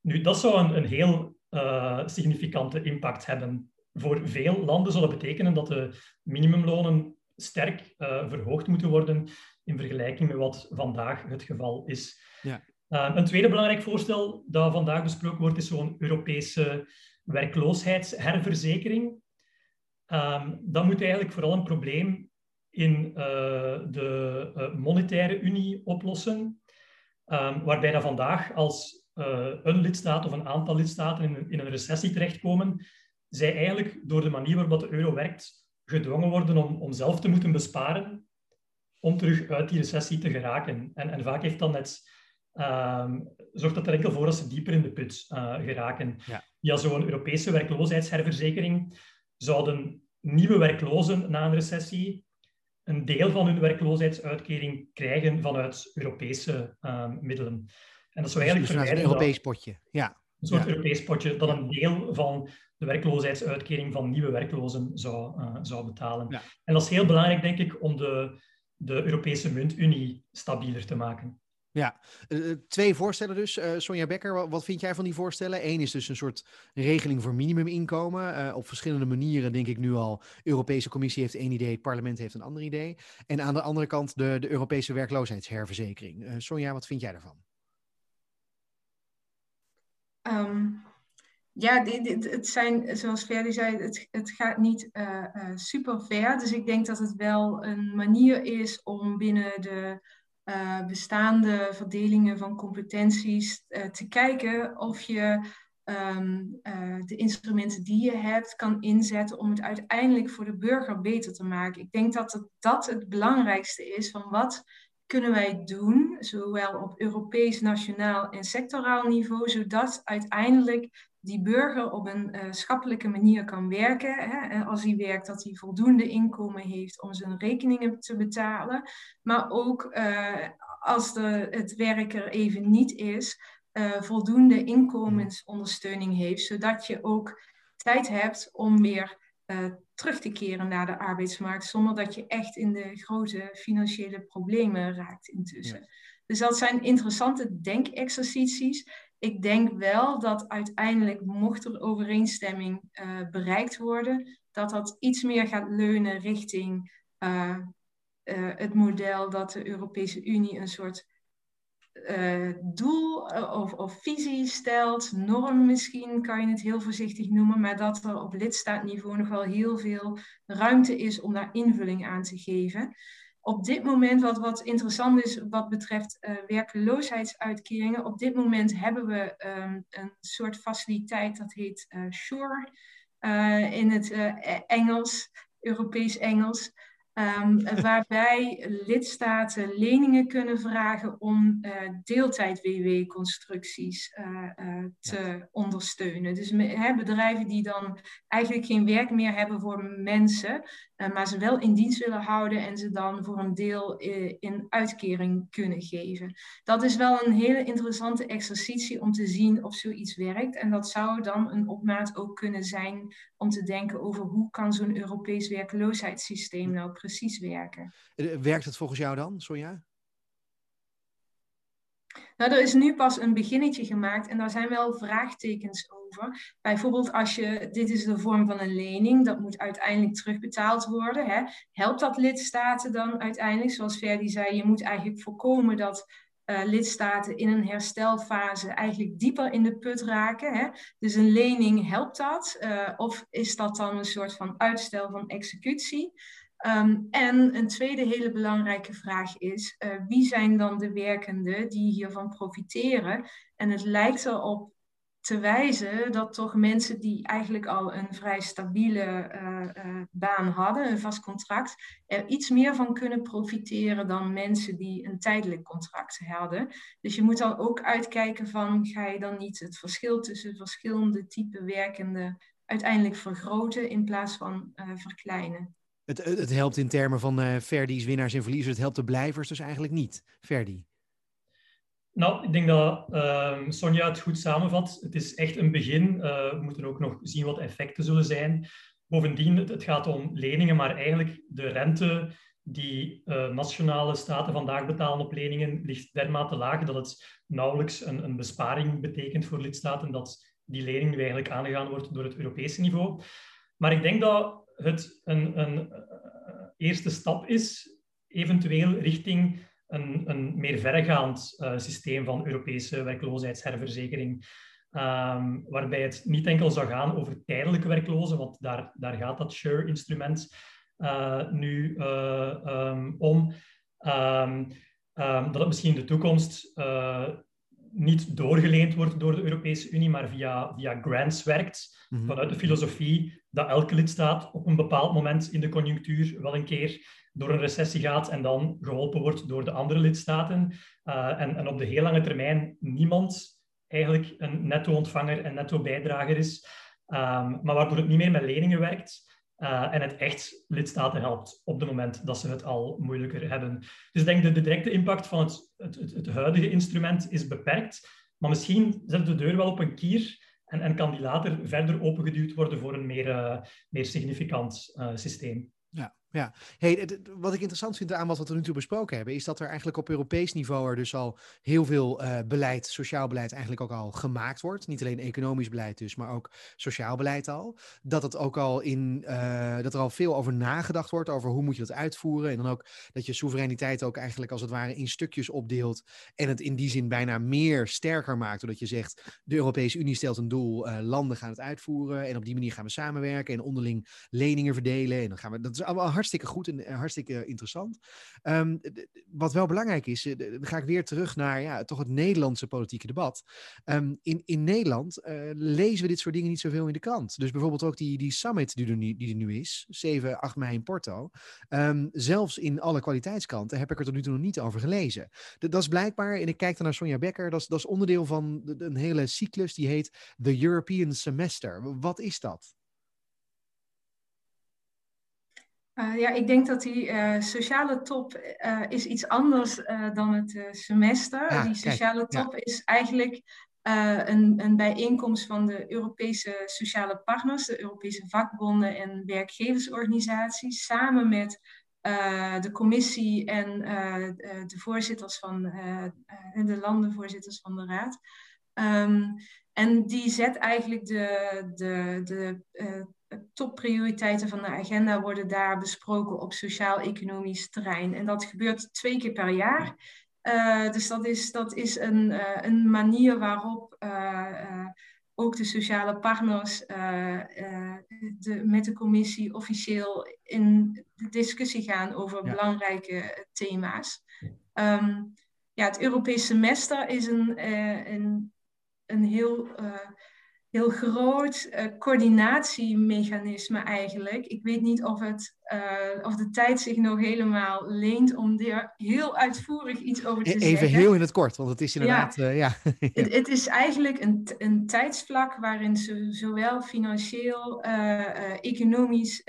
Nu, dat zou een, een heel uh, significante impact hebben. Voor veel landen zal dat betekenen dat de minimumlonen sterk uh, verhoogd moeten worden in vergelijking met wat vandaag het geval is. Ja. Uh, een tweede belangrijk voorstel dat vandaag besproken wordt, is zo'n Europese werkloosheidsherverzekering. Um, dat moet eigenlijk vooral een probleem in de monetaire unie oplossen, um, waarbij dat vandaag als een lidstaat of een aantal lidstaten in, in een recessie terechtkomen, zij eigenlijk door de manier waarop de euro werkt gedwongen worden om, om zelf te moeten besparen om terug uit die recessie te geraken. En, en vaak heeft dan net, um, zorgt dat er enkel voor dat ze dieper in de put uh, geraken. Ja. via zo'n Europese werkloosheidsherverzekering zouden nieuwe werklozen na een recessie een deel van hun werkloosheidsuitkering krijgen vanuit Europese uh, middelen. En dat zou eigenlijk dus een Europees potje, ja. Een soort Europees potje dat een deel van de werkloosheidsuitkering van nieuwe werklozen zou, uh, zou betalen. Ja. En dat is heel belangrijk, denk ik, om de, de Europese muntunie stabieler te maken. Ja, uh, twee voorstellen dus. Uh, Sonja Becker, wat, wat, vind jij van die voorstellen? Eén is dus een soort regeling voor minimuminkomen. Uh, op verschillende manieren denk ik nu al. Europese Commissie heeft één idee, het parlement heeft een ander idee. En aan de andere kant de, de Europese werkloosheidsherverzekering. Sonja, wat vind jij daarvan? Um, ja, dit, het zijn, zoals Ferdi zei, het, het gaat niet uh, uh, super ver. Dus ik denk dat het wel een manier is om binnen de uh, bestaande verdelingen van competenties te kijken of je um, de instrumenten die je hebt kan inzetten om het uiteindelijk voor de burger beter te maken. Ik denk dat dat het belangrijkste is van wat kunnen wij doen, zowel op Europees, nationaal en sectoraal niveau, zodat uiteindelijk die burger op een uh, schappelijke manier kan werken. Hè? En als hij werkt, dat hij voldoende inkomen heeft om zijn rekeningen te betalen. Maar ook uh, als de, het werk er even niet is, uh, voldoende inkomensondersteuning heeft, zodat je ook tijd hebt om weer terug te keren naar de arbeidsmarkt, zonder dat je echt in de grote financiële problemen raakt intussen. Dus dat zijn interessante denkexercities ik denk wel dat uiteindelijk, mocht er overeenstemming uh, bereikt worden, dat dat iets meer gaat leunen richting uh, uh, het model dat de Europese Unie een soort doel of, of, visie stelt, norm misschien kan je het heel voorzichtig noemen, maar dat er op lidstaatniveau nog wel heel veel ruimte is om daar invulling aan te geven op dit moment, wat, wat interessant is wat betreft uh, werkloosheidsuitkeringen, op dit moment hebben we um, een soort faciliteit dat heet SURE uh, in het Engels, Europees Engels. Um, waarbij lidstaten leningen kunnen vragen om uh, deeltijd-WW-constructies uh, uh, te ondersteunen. Dus bedrijven die dan eigenlijk geen werk meer hebben voor mensen, maar ze wel in dienst willen houden en ze dan voor een deel in uitkering kunnen geven. Dat is wel een hele interessante exercitie om te zien of zoiets werkt. En dat zou dan een opmaat ook kunnen zijn om te denken over hoe kan zo'n Europees werkloosheidssysteem nou precies werken. Eh, werkt het volgens jou dan, Sonja? Nou, er is nu pas een beginnetje gemaakt en daar zijn wel vraagtekens over. Bijvoorbeeld als je, dit is de vorm van een lening, dat moet uiteindelijk terugbetaald worden. Hè. Helpt dat lidstaten dan uiteindelijk? Zoals Ferdi zei, je moet eigenlijk voorkomen dat uh, lidstaten in een herstelfase eigenlijk dieper in de put raken. Hè? Dus een lening helpt dat? Uh, of is dat dan een soort van uitstel van executie? Um, en een tweede hele belangrijke vraag is: uh, wie zijn dan de werkenden die hiervan profiteren? En het lijkt erop te wijzen dat toch mensen die eigenlijk al een vrij stabiele uh, uh, baan hadden, een vast contract, er iets meer van kunnen profiteren dan mensen die een tijdelijk contract hadden. Dus je moet dan ook uitkijken van, ga je dan niet het verschil tussen verschillende typen werkenden uiteindelijk vergroten in plaats van verkleinen. Het, het, helpt in termen van uh, Verdi's winnaars en verliezers, het helpt de blijvers dus eigenlijk niet, Verdi. Nou, ik denk dat uh, Sonja het goed samenvat. Het is echt een begin. Uh, we moeten ook nog zien wat effecten zullen zijn. Bovendien, het, gaat om leningen, maar eigenlijk de rente die uh, nationale staten vandaag betalen op leningen ligt dermate laag dat het nauwelijks een, een besparing betekent voor lidstaten dat die lening nu eigenlijk aangegaan wordt door het Europese niveau. Maar ik denk dat het een, een eerste stap is, eventueel richting een, een meer verregaand uh, systeem van Europese werkloosheidsherverzekering. Um, waarbij het niet enkel zou gaan over tijdelijke werklozen, want daar, daar gaat dat SURE-instrument uh, nu um, om. Um, dat het misschien in de toekomst niet doorgeleend wordt door de Europese Unie, maar via, via grants werkt. Mm -hmm. Vanuit de filosofie dat elke lidstaat op een bepaald moment in de conjunctuur wel een keer door een recessie gaat en dan geholpen wordt door de andere lidstaten. Uh, en, en, op de heel lange termijn niemand eigenlijk een netto-ontvanger en netto-bijdrager is, um, maar waardoor het niet meer met leningen werkt. Uh, en het echt lidstaten helpt op het moment dat ze het al moeilijker hebben. Dus ik denk dat de directe impact van het, het, het, huidige instrument is beperkt. Maar misschien zet de deur wel op een kier en, en kan die later verder opengeduwd worden voor een meer, uh, meer significant uh, systeem. Ja. Hey, wat ik interessant vind aan wat we nu toe besproken hebben, is dat er eigenlijk op Europees niveau er dus al heel veel uh, beleid, sociaal beleid eigenlijk ook al gemaakt wordt. Niet alleen economisch beleid dus, maar ook sociaal beleid al. Dat het ook al in, uh, dat er al veel over nagedacht wordt, over hoe moet je dat uitvoeren. En dan ook dat je soevereiniteit ook eigenlijk als het ware in stukjes opdeelt. En het in die zin bijna meer sterker maakt, doordat je zegt, de Europese Unie stelt een doel, uh, landen gaan het uitvoeren. En op die manier gaan we samenwerken en onderling leningen verdelen. En dan gaan we, dat is allemaal hartstikke goed en hartstikke interessant. Um, wat wel belangrijk is, uh, dan ga ik weer terug naar ja, toch het Nederlandse politieke debat. Um, in, in Nederland uh, lezen we dit soort dingen niet zoveel in de krant. Dus bijvoorbeeld ook die, die summit die er, nu, die er nu is, 7, 8 mei in Porto. Um, zelfs in alle kwaliteitskranten heb ik er tot nu toe nog niet over gelezen. Dat, dat is blijkbaar, en ik kijk dan naar Sonja Becker, dat is, dat is onderdeel van een hele cyclus die heet The European Semester. Wat is dat? Uh, ja, ik denk dat die uh, sociale top uh, is iets anders dan het semester. Die sociale kijk, top ja. is eigenlijk een, een bijeenkomst van de Europese sociale partners, de Europese vakbonden en werkgeversorganisaties, samen met de commissie en de voorzitters van de landenvoorzitters van de raad. Um, en die zet eigenlijk de, de, de topprioriteiten van de agenda worden daar besproken op sociaal-economisch terrein. En dat gebeurt twee keer per jaar. Uh, dus dat is, dat is een, uh, een manier waarop ook de sociale partners de, met de commissie officieel in de discussie gaan over ja. belangrijke thema's. Um, ja, het Europese semester is een, een, een heel heel groot uh, coördinatiemechanisme eigenlijk. Ik weet niet of, het, uh, of de tijd zich nog helemaal leent om er heel uitvoerig iets over te Even zeggen. Even heel in het kort, want het is inderdaad... Ja, uh, ja. het, het, is eigenlijk een, een tijdsvlak waarin zo, zowel financieel, economisch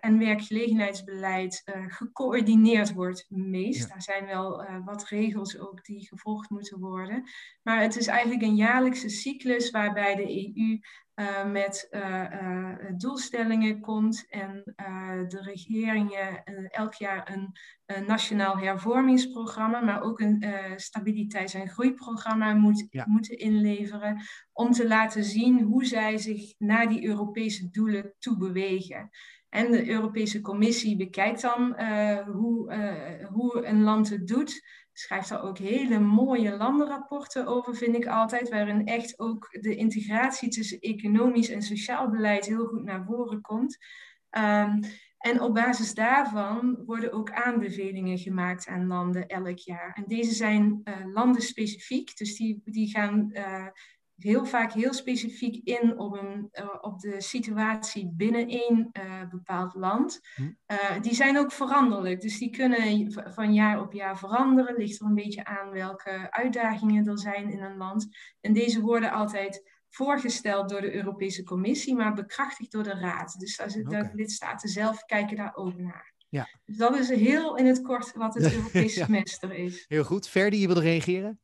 en werkgelegenheidsbeleid gecoördineerd wordt meest. Ja. Daar zijn wel wat regels ook die gevolgd moeten worden. Maar het is eigenlijk een jaarlijkse cyclus waarbij de EU uh, met uh, uh, doelstellingen komt en de regeringen elk jaar een, een, nationaal hervormingsprogramma, maar ook een stabiliteits- en groeiprogramma moet, ja. moeten inleveren om te laten zien hoe zij zich naar die Europese doelen toe bewegen. En de Europese Commissie bekijkt dan hoe, hoe een land het doet schrijft daar ook hele mooie landenrapporten over, vind ik altijd, waarin echt ook de integratie tussen economisch en sociaal beleid heel goed naar voren komt. Um, en op basis daarvan worden ook aanbevelingen gemaakt aan landen elk jaar. En deze zijn uh, landenspecifiek, dus die, die gaan uh, heel vaak heel specifiek in op, een, uh, op de situatie binnen één uh, bepaald land. Uh, die zijn ook veranderlijk, dus die kunnen van jaar op jaar veranderen. Ligt er een beetje aan welke uitdagingen er zijn in een land. En deze worden altijd voorgesteld door de Europese Commissie, maar bekrachtigd door de Raad. Dus de okay. lidstaten zelf kijken daar ook naar. Ja. Dus dat is heel in het kort wat het Europese ja. semester is. Heel goed. Ferdi, je wilde reageren?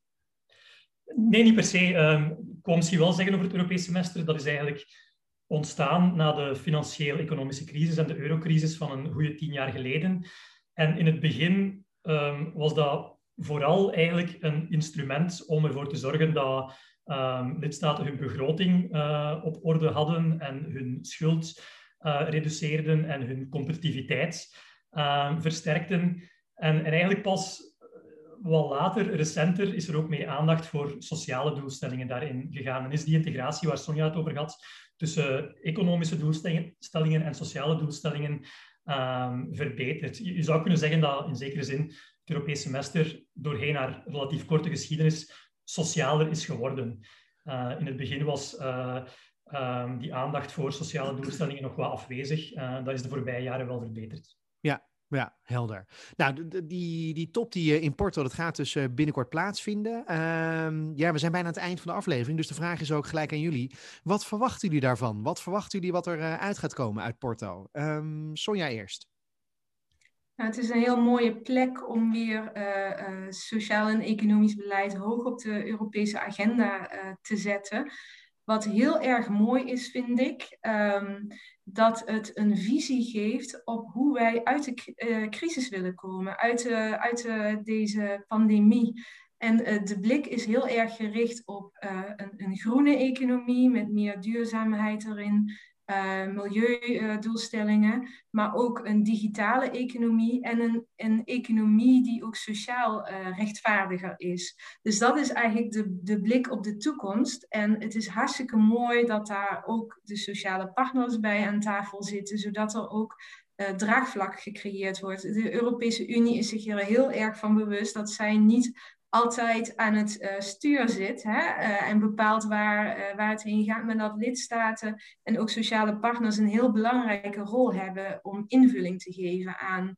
Nee, niet per se. Um, ik wil misschien wel zeggen over het Europese semester. Dat is eigenlijk ontstaan na de financieel-economische crisis en de eurocrisis van een goede tien jaar geleden. En in het begin um, was dat vooral eigenlijk een instrument om ervoor te zorgen dat um, lidstaten hun begroting uh, op orde hadden en hun schuld uh, reduceerden en hun competitiviteit versterkten. En, en eigenlijk pas wat later, recenter, is er ook meer aandacht voor sociale doelstellingen daarin gegaan. En is die integratie waar Sonja het over had, tussen economische doelstellingen en sociale doelstellingen um, verbeterd. Je, zou kunnen zeggen dat in zekere zin het Europese semester doorheen haar relatief korte geschiedenis socialer is geworden. Uh, in het begin was uh, um, die aandacht voor sociale doelstellingen nog wat afwezig. Uh, dat is de voorbije jaren wel verbeterd. Ja, Ja, helder. Nou, die, die top die eh, in Porto, dat gaat dus eh, binnenkort plaatsvinden. Ehm, ja, we zijn bijna aan het eind van de aflevering, dus de vraag is ook gelijk aan jullie. Wat verwachten jullie daarvan? Wat verwachten jullie wat er uh, uit gaat komen uit Porto? Um, Sonja eerst. Nou, het is een heel mooie plek om weer sociaal en economisch beleid hoog op de Europese agenda te zetten. Wat heel erg mooi is, vind ik, um, dat het een visie geeft op hoe wij uit de uh, crisis willen komen, uit, de, uit de, deze pandemie. En de blik is heel erg gericht op een, groene economie met meer duurzaamheid erin, uh, milieudoelstellingen, maar ook een digitale economie en een, een economie die ook sociaal uh, rechtvaardiger is. Dus dat is eigenlijk de, de blik op de toekomst. En het is hartstikke mooi dat daar ook de sociale partners bij aan tafel zitten, zodat er ook uh, draagvlak gecreëerd wordt. De Europese Unie is zich er heel erg van bewust dat zij niet altijd aan het uh, stuur zit hè, uh, en bepaalt waar, uh, waar het heen gaat, maar dat lidstaten en ook sociale partners een heel belangrijke rol hebben om invulling te geven aan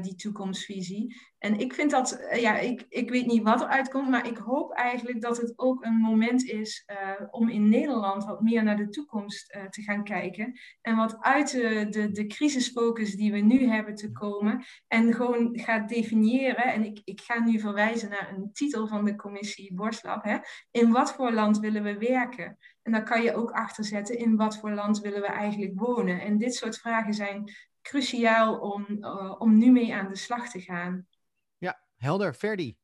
die toekomstvisie. En ik vind dat, uh, ja, ik, ik weet niet wat er uitkomt, maar ik hoop eigenlijk dat het ook een moment is uh, om in Nederland wat meer naar de toekomst te gaan kijken. En wat uit de, de, de crisisfocus die we nu hebben te komen. En gewoon gaat definiëren, en ik, ik ga nu verwijzen naar een titel van de commissie Borslab. Hè, in wat voor land willen we werken? En dan kan je ook achterzetten in wat voor land willen we eigenlijk wonen. En dit soort vragen zijn cruciaal om, om nu mee aan de slag te gaan. Helder, Ferdi.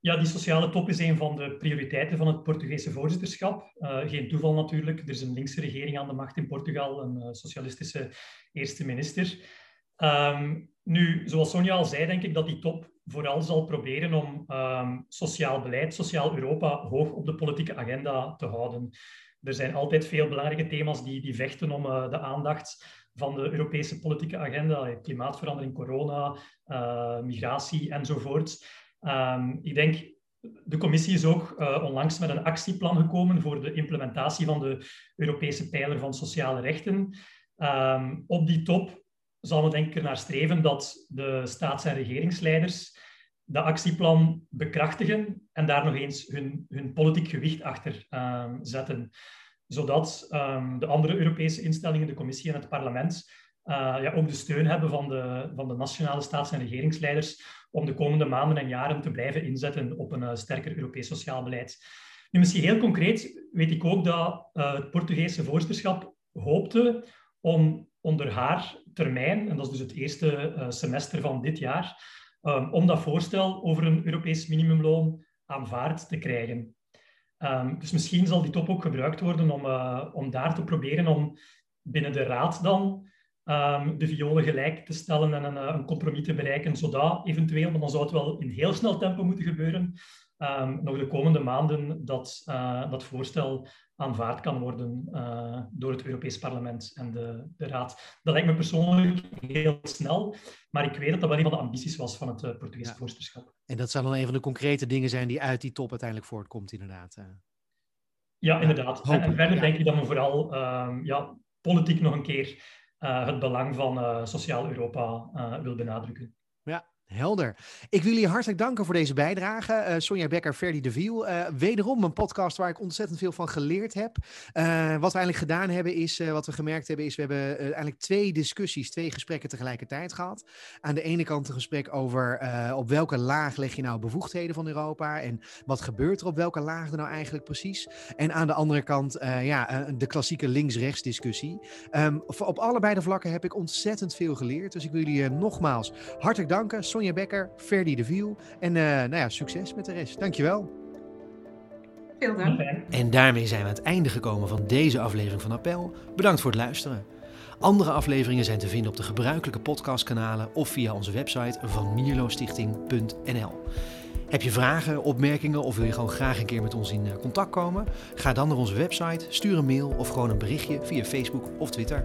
Ja, die sociale top is een van de prioriteiten van het Portugese voorzitterschap. Uh, geen toeval natuurlijk. Er is een linkse regering aan de macht in Portugal, een uh, socialistische eerste minister. Um, nu, zoals Sonja al zei, denk ik dat die top vooral zal proberen om um, sociaal beleid, sociaal Europa hoog op de politieke agenda te houden. Er zijn altijd veel belangrijke thema's die, die vechten om uh, de aandacht van de Europese politieke agenda, klimaatverandering, corona, uh, migratie enzovoort. Um, ik denk, de commissie is ook uh, onlangs met een actieplan gekomen voor de implementatie van de Europese pijler van sociale rechten. Um, op die top zal men denk ik ernaar streven dat de staats- en regeringsleiders dat actieplan bekrachtigen en daar nog eens hun, hun politiek gewicht achter um, zetten zodat um, de andere Europese instellingen, de commissie en het parlement, uh, ja, ook de steun hebben van de, van de nationale staats- en regeringsleiders om de komende maanden en jaren te blijven inzetten op een uh, sterker Europees sociaal beleid. Nu, misschien heel concreet weet ik ook dat uh, het Portugese voorzitterschap hoopte om onder haar termijn, en dat is dus het eerste semester van dit jaar, um, om dat voorstel over een Europees minimumloon aanvaard te krijgen. Um, dus misschien zal die top ook gebruikt worden om, uh, om daar te proberen om binnen de raad dan um, de violen gelijk te stellen en een, uh, een, compromis te bereiken, zodat eventueel, maar dan zou het wel in heel snel tempo moeten gebeuren, um, nog de komende maanden dat, uh, dat voorstel aanvaard kan worden uh, door het Europees Parlement en de, de Raad. Dat lijkt me persoonlijk heel snel, maar ik weet dat dat wel een van de ambities was van het uh, Portugese ja. voorzitterschap. En dat zal dan een van de concrete dingen zijn die uit die top uiteindelijk voortkomt, inderdaad. Ja, inderdaad. En, en, verder ja. denk ik dat we vooral um, ja, politiek nog een keer het belang van sociaal Europa wil benadrukken. Ja, Helder. Ik wil jullie hartelijk danken voor deze bijdrage. Uh, Sonja Becker, Ferdi de Viel. Uh, wederom een podcast waar ik ontzettend veel van geleerd heb. Uh, wat we eigenlijk gedaan hebben is, wat we gemerkt hebben is, we hebben eigenlijk twee discussies, twee gesprekken tegelijkertijd gehad. Aan de ene kant een gesprek over op welke laag leg je nou bevoegdheden van Europa en wat gebeurt er op welke laag er nou eigenlijk precies. En aan de andere kant ja, de klassieke links-rechts discussie. Um, op allebei de vlakken heb ik ontzettend veel geleerd. Dus ik wil jullie nogmaals hartelijk danken. Becker, Ferdi de Viel. En uh, nou ja, succes met de rest. Dankjewel. Veel dank. En daarmee zijn we aan het einde gekomen van deze aflevering van Appel. Bedankt voor het luisteren. Andere afleveringen zijn te vinden op de gebruikelijke podcastkanalen of via onze website van mierlostichting.nl. Heb je vragen, opmerkingen of wil je gewoon graag een keer met ons in eh, contact komen? Ga dan naar onze website, stuur een mail of gewoon een berichtje via Facebook of Twitter.